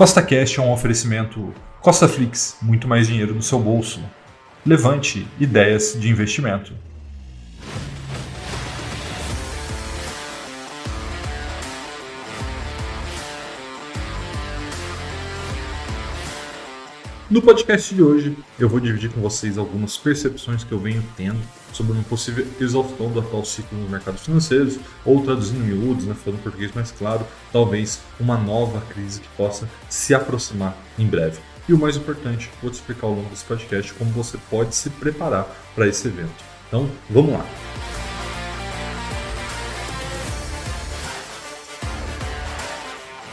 Costa Cash é um oferecimento Costa Flix, muito mais dinheiro no seu bolso. Levante ideias de investimento. No podcast de hoje, eu vou dividir com vocês algumas percepções que eu venho tendo sobre uma possível exaustão do atual ciclo nos mercados financeiros, ou traduzindo miúdos, né, falando português mais claro, talvez uma nova crise que possa se aproximar em breve. E o mais importante, vou te explicar ao longo desse podcast como você pode se preparar para esse evento. Então, vamos lá!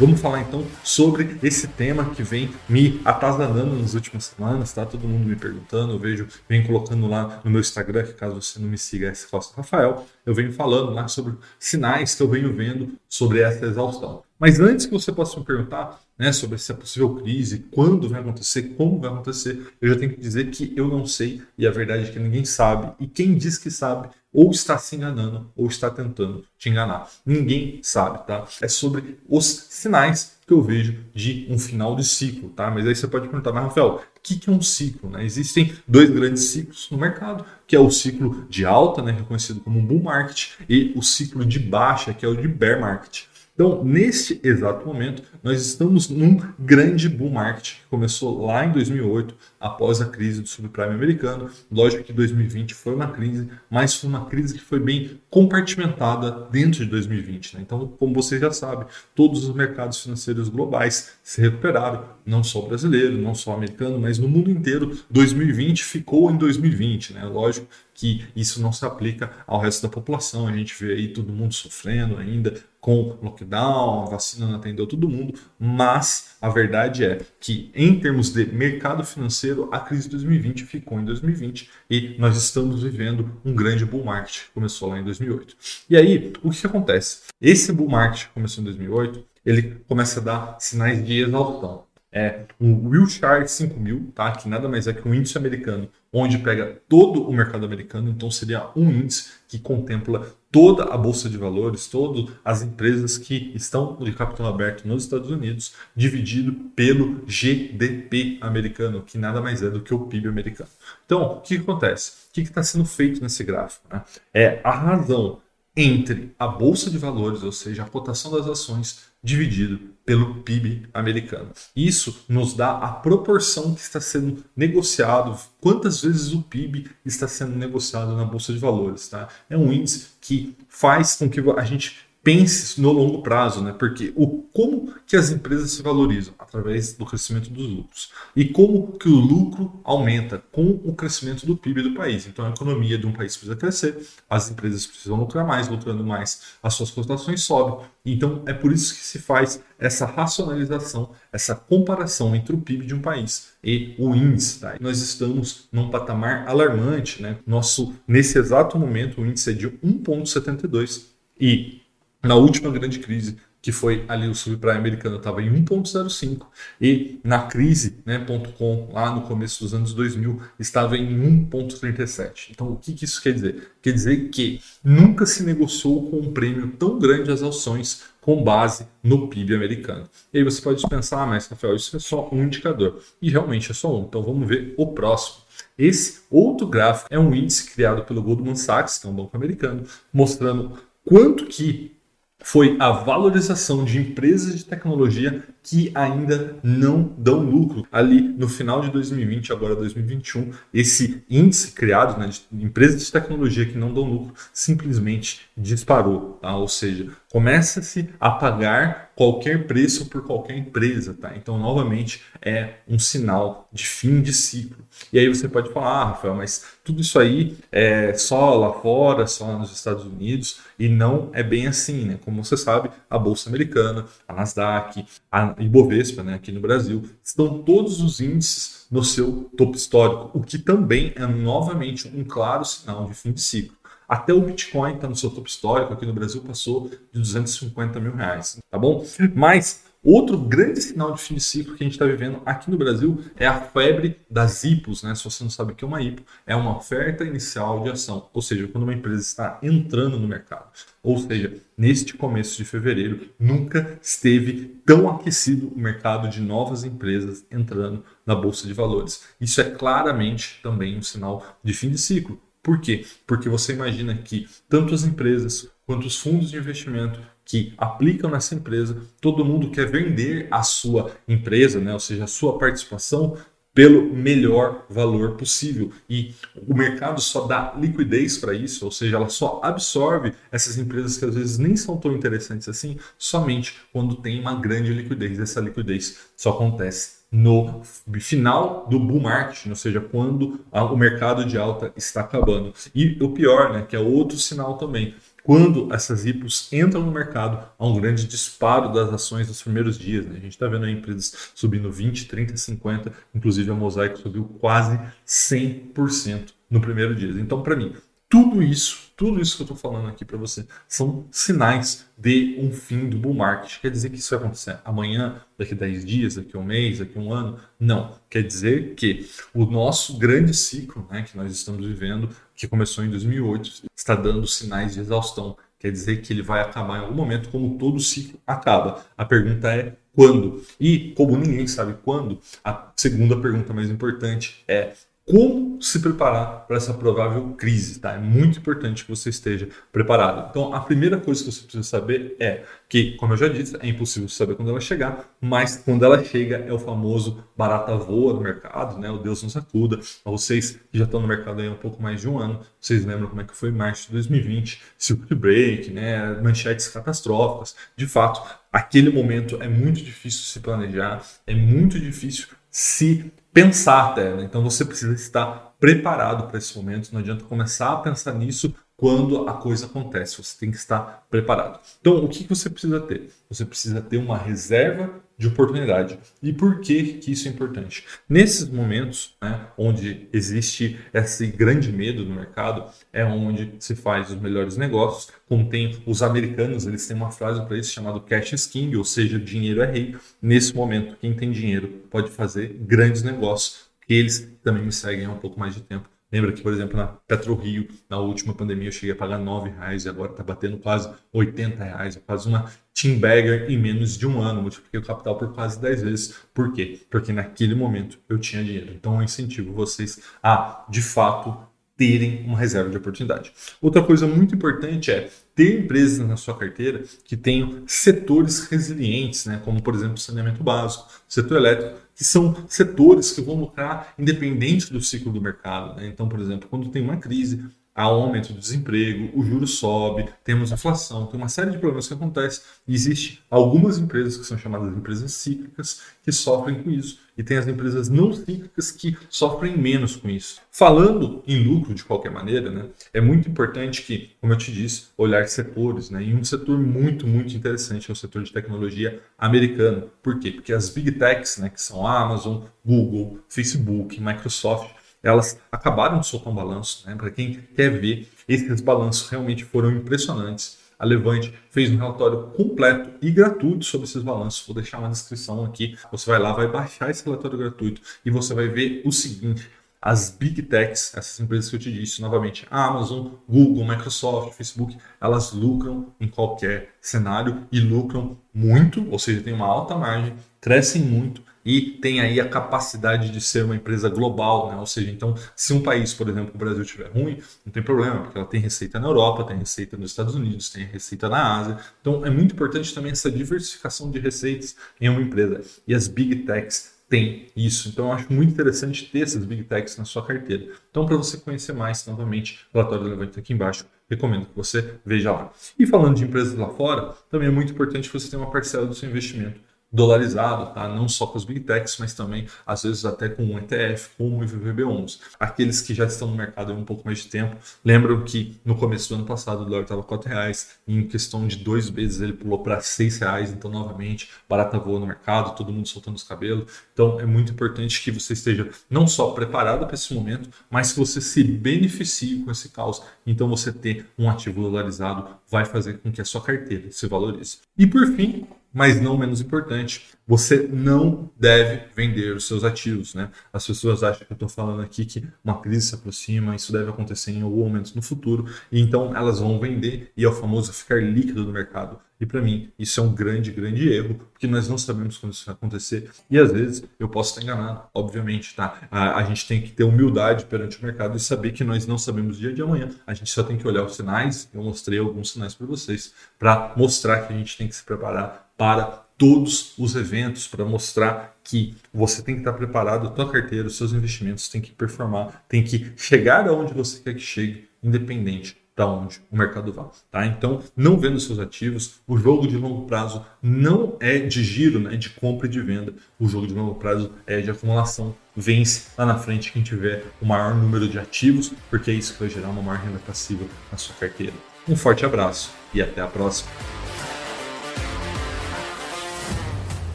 Vamos falar então sobre esse tema que vem me atazanando nas últimas semanas, tá? Todo mundo me perguntando, eu vejo, vem colocando lá no meu Instagram, que caso você não me siga, é Costa Rafael, eu venho falando lá sobre sinais que eu venho vendo sobre essa exaustão. Mas antes que você possa me perguntar né, sobre essa possível crise, quando vai acontecer, como vai acontecer, eu já tenho que dizer que eu não sei e a verdade é que ninguém sabe. E quem diz que sabe ou está se enganando ou está tentando te enganar. Ninguém sabe, tá? É sobre os sinais que eu vejo de um final de ciclo, tá? Mas aí você pode perguntar, mas Rafael, o que, é um ciclo? Né? Existem dois grandes ciclos no mercado, que é o ciclo de alta, né, reconhecido como bull market, e o ciclo de baixa, que é o de bear market. Então, neste exato momento, nós estamos num grande bull market que começou lá em 2008, após a crise do subprime americano. Lógico que 2020 foi uma crise, mas foi uma crise que foi bem compartimentada dentro de 2020. Né? Então, como você já sabe, todos os mercados financeiros globais se recuperaram, não só brasileiro, não só americano, mas no mundo inteiro. 2020 ficou em 2020. Né? Lógico que isso não se aplica ao resto da população. A gente vê aí todo mundo sofrendo ainda com lockdown, a vacina não atendeu todo mundo, mas a verdade é que em termos de mercado financeiro, a crise de 2020 ficou em 2020 e nós estamos vivendo um grande bull market começou lá em 2008. E aí, o que acontece? Esse bull market começou em 2008, ele começa a dar sinais de exaustão é um Wilshire 5000, tá? que nada mais é que um índice americano, onde pega todo o mercado americano, então seria um índice que contempla toda a bolsa de valores, todas as empresas que estão de capital aberto nos Estados Unidos, dividido pelo GDP americano, que nada mais é do que o PIB americano. Então, o que, acontece? O que está sendo feito nesse gráfico? Né? É a razão entre a bolsa de valores, ou seja, a cotação das ações, dividido pelo PIB americano. Isso nos dá a proporção que está sendo negociado, quantas vezes o PIB está sendo negociado na bolsa de valores. Tá? É um índice que faz com que a gente pense no longo prazo, né? Porque o como que as empresas se valorizam através do crescimento dos lucros e como que o lucro aumenta com o crescimento do PIB do país. Então a economia de um país precisa crescer, as empresas precisam lucrar mais, lucrando mais, as suas cotações sobem. Então é por isso que se faz essa racionalização, essa comparação entre o PIB de um país e o índice. Tá? Nós estamos num patamar alarmante, né? Nosso nesse exato momento o índice é de 1.72 e na última grande crise, que foi ali o subprime americano, estava em 1,05 e na crise, né, .com, lá no começo dos anos 2000, estava em 1,37. Então, o que, que, isso quer dizer? Quer dizer que nunca se negociou com um prêmio tão grande as ações com base no PIB americano. E aí você pode pensar, ah, mas Rafael, isso é só um indicador. E realmente é só um. Então, vamos ver o próximo. Esse outro gráfico é um índice criado pelo Goldman Sachs, que é um banco americano, mostrando quanto que foi a valorização de empresas de tecnologia que ainda não dão lucro. Ali no final de 2020, agora 2021, esse índice criado né, de empresas de tecnologia que não dão lucro simplesmente disparou. Tá? Ou seja, começa-se a pagar qualquer preço por qualquer empresa. Tá? Então, novamente, é um sinal de fim de ciclo. E aí você pode falar, ah, Rafael, mas tudo isso aí é só lá fora, só nos Estados Unidos, e não é bem assim. Né? Como você sabe, a Bolsa Americana, a Nasdaq, a Ibovespa, né, aqui no Brasil, estão todos os índices no seu topo histórico, o que também é novamente um claro sinal de fim de ciclo. Até o Bitcoin está no seu topo histórico aqui no Brasil, passou de 250 mil reais, tá bom? Mas Outro grande sinal de fim de ciclo que a gente está vivendo aqui no Brasil é a febre das IPOs. Né? Se você não sabe o que é uma IPO, é uma oferta inicial de ação, ou seja, quando uma empresa está entrando no mercado. Ou seja, neste começo de fevereiro, nunca esteve tão aquecido o mercado de novas empresas entrando na Bolsa de Valores. Isso é claramente também um sinal de fim de ciclo. Por quê? Porque você imagina que tanto as empresas quanto os fundos de investimento que aplicam nessa empresa, todo mundo quer vender a sua empresa, né? ou seja, a sua participação pelo melhor valor possível. E o mercado só dá liquidez para isso, ou seja, ela só absorve essas empresas que às vezes nem são tão interessantes assim, somente quando tem uma grande liquidez. Essa liquidez só acontece no final do bull market, ou seja, quando o mercado de alta está acabando. E o pior, né, que é outro sinal também, quando essas IPOs entram no mercado, há um grande disparo das ações nos primeiros dias. Né? A gente está vendo empresas subindo 20, 30, 50, inclusive a Mosaic subiu quase 100% no primeiro dia. Então, para mim, tudo isso, tudo isso que eu estou falando aqui para você, são sinais de um fim do bull market. Quer dizer que isso vai acontecer amanhã, daqui a 10 dias, daqui um mês, daqui um ano? Não. Quer dizer que o nosso grande ciclo né, que nós estamos vivendo, que começou em 2008, está dando sinais de exaustão. Quer dizer que ele vai acabar em algum momento, como todo ciclo acaba. A pergunta é quando? E como ninguém sabe quando, a segunda pergunta mais importante é como se preparar para essa provável crise, tá? É muito importante que você esteja preparado. Então, a primeira coisa que você precisa saber é que, como eu já disse, é impossível saber quando ela chegar, mas quando ela chega é o famoso barata voa no mercado, né? O Deus nos acuda. Vocês que já estão no mercado aí há um pouco mais de um ano, vocês lembram como é que foi março de 2020, circuit break, né? Manchetes catastróficas. De fato, aquele momento é muito difícil se planejar, é muito difícil se pensar até. Né? Então você precisa estar preparado para esse momento. Não adianta começar a pensar nisso quando a coisa acontece. Você tem que estar preparado. Então, o que você precisa ter? Você precisa ter uma reserva de oportunidade. E por que, que isso é importante? Nesses momentos, né, onde existe esse grande medo no mercado, é onde se faz os melhores negócios. Como tem os americanos, eles têm uma frase para isso chamada cash is king, ou seja, dinheiro é rei. Nesse momento, quem tem dinheiro pode fazer grandes negócios. Eles também me seguem há um pouco mais de tempo Lembra que, por exemplo, na PetroRio, na última pandemia, eu cheguei a pagar R$ reais e agora está batendo quase R$ reais, é quase uma team bagger em menos de um ano. Multipliquei o capital por quase 10 vezes. Por quê? Porque naquele momento eu tinha dinheiro. Então eu incentivo vocês a, de fato, terem uma reserva de oportunidade. Outra coisa muito importante é ter empresas na sua carteira que tenham setores resilientes, né? como por exemplo saneamento básico, setor elétrico, que são setores que vão lucrar independente do ciclo do mercado. Né? Então, por exemplo, quando tem uma crise, há um aumento do desemprego, o juro sobe, temos inflação, tem uma série de problemas que acontecem. E existe algumas empresas que são chamadas empresas cíclicas que sofrem com isso. E tem as empresas não cíclicas que sofrem menos com isso. Falando em lucro de qualquer maneira, né, é muito importante que, como eu te disse, olhar setores. Né, e um setor muito, muito interessante é o setor de tecnologia americano. Por quê? Porque as big techs, né, que são Amazon, Google, Facebook, Microsoft, elas acabaram de soltar um balanço. Né? Para quem quer ver, esses balanços realmente foram impressionantes. A Levante fez um relatório completo e gratuito sobre esses balanços. Vou deixar uma descrição aqui. Você vai lá, vai baixar esse relatório gratuito e você vai ver o seguinte: as big techs, essas empresas que eu te disse novamente, Amazon, Google, Microsoft, Facebook, elas lucram em qualquer cenário e lucram muito, ou seja, tem uma alta margem, crescem muito e tem aí a capacidade de ser uma empresa global, né? Ou seja, então, se um país, por exemplo, o Brasil estiver ruim, não tem problema, porque ela tem receita na Europa, tem receita nos Estados Unidos, tem receita na Ásia. Então, é muito importante também essa diversificação de receitas em uma empresa. E as big techs têm isso. Então, eu acho muito interessante ter essas big techs na sua carteira. Então, para você conhecer mais, novamente, o relatório Levante aqui embaixo, recomendo que você veja lá. E falando de empresas lá fora, também é muito importante você tenha uma parcela do seu investimento dolarizado, tá? não só com os big techs, mas também às vezes até com um ETF, como o IVVB11. Aqueles que já estão no mercado há um pouco mais de tempo, lembram que no começo do ano passado o dólar estava 4 reais, e em questão de dois meses ele pulou para 6 reais, então novamente barata voa no mercado, todo mundo soltando os cabelos. Então é muito importante que você esteja não só preparado para esse momento, mas que você se beneficie com esse caos. Então você ter um ativo dolarizado vai fazer com que a sua carteira se valorize. E por fim, mas não menos importante, você não deve vender os seus ativos, né? As pessoas acham que eu estou falando aqui que uma crise se aproxima, isso deve acontecer em algum momento no futuro, e então elas vão vender e é o famoso ficar líquido no mercado. E para mim, isso é um grande, grande erro, porque nós não sabemos quando isso vai acontecer. E às vezes eu posso estar enganado, obviamente, tá? A, a gente tem que ter humildade perante o mercado e saber que nós não sabemos o dia de amanhã. A gente só tem que olhar os sinais. Eu mostrei alguns sinais para vocês, para mostrar que a gente tem que se preparar para todos os eventos para mostrar que você tem que estar preparado, a tua carteira, os seus investimentos tem que performar, tem que chegar aonde você quer que chegue, independente da onde o mercado vá, tá? Então, não vendo seus ativos, o jogo de longo prazo não é de giro, né, de compra e de venda. O jogo de longo prazo é de acumulação. Vence lá na frente quem tiver o maior número de ativos, porque é isso que vai gerar uma maior renda passiva na sua carteira. Um forte abraço e até a próxima.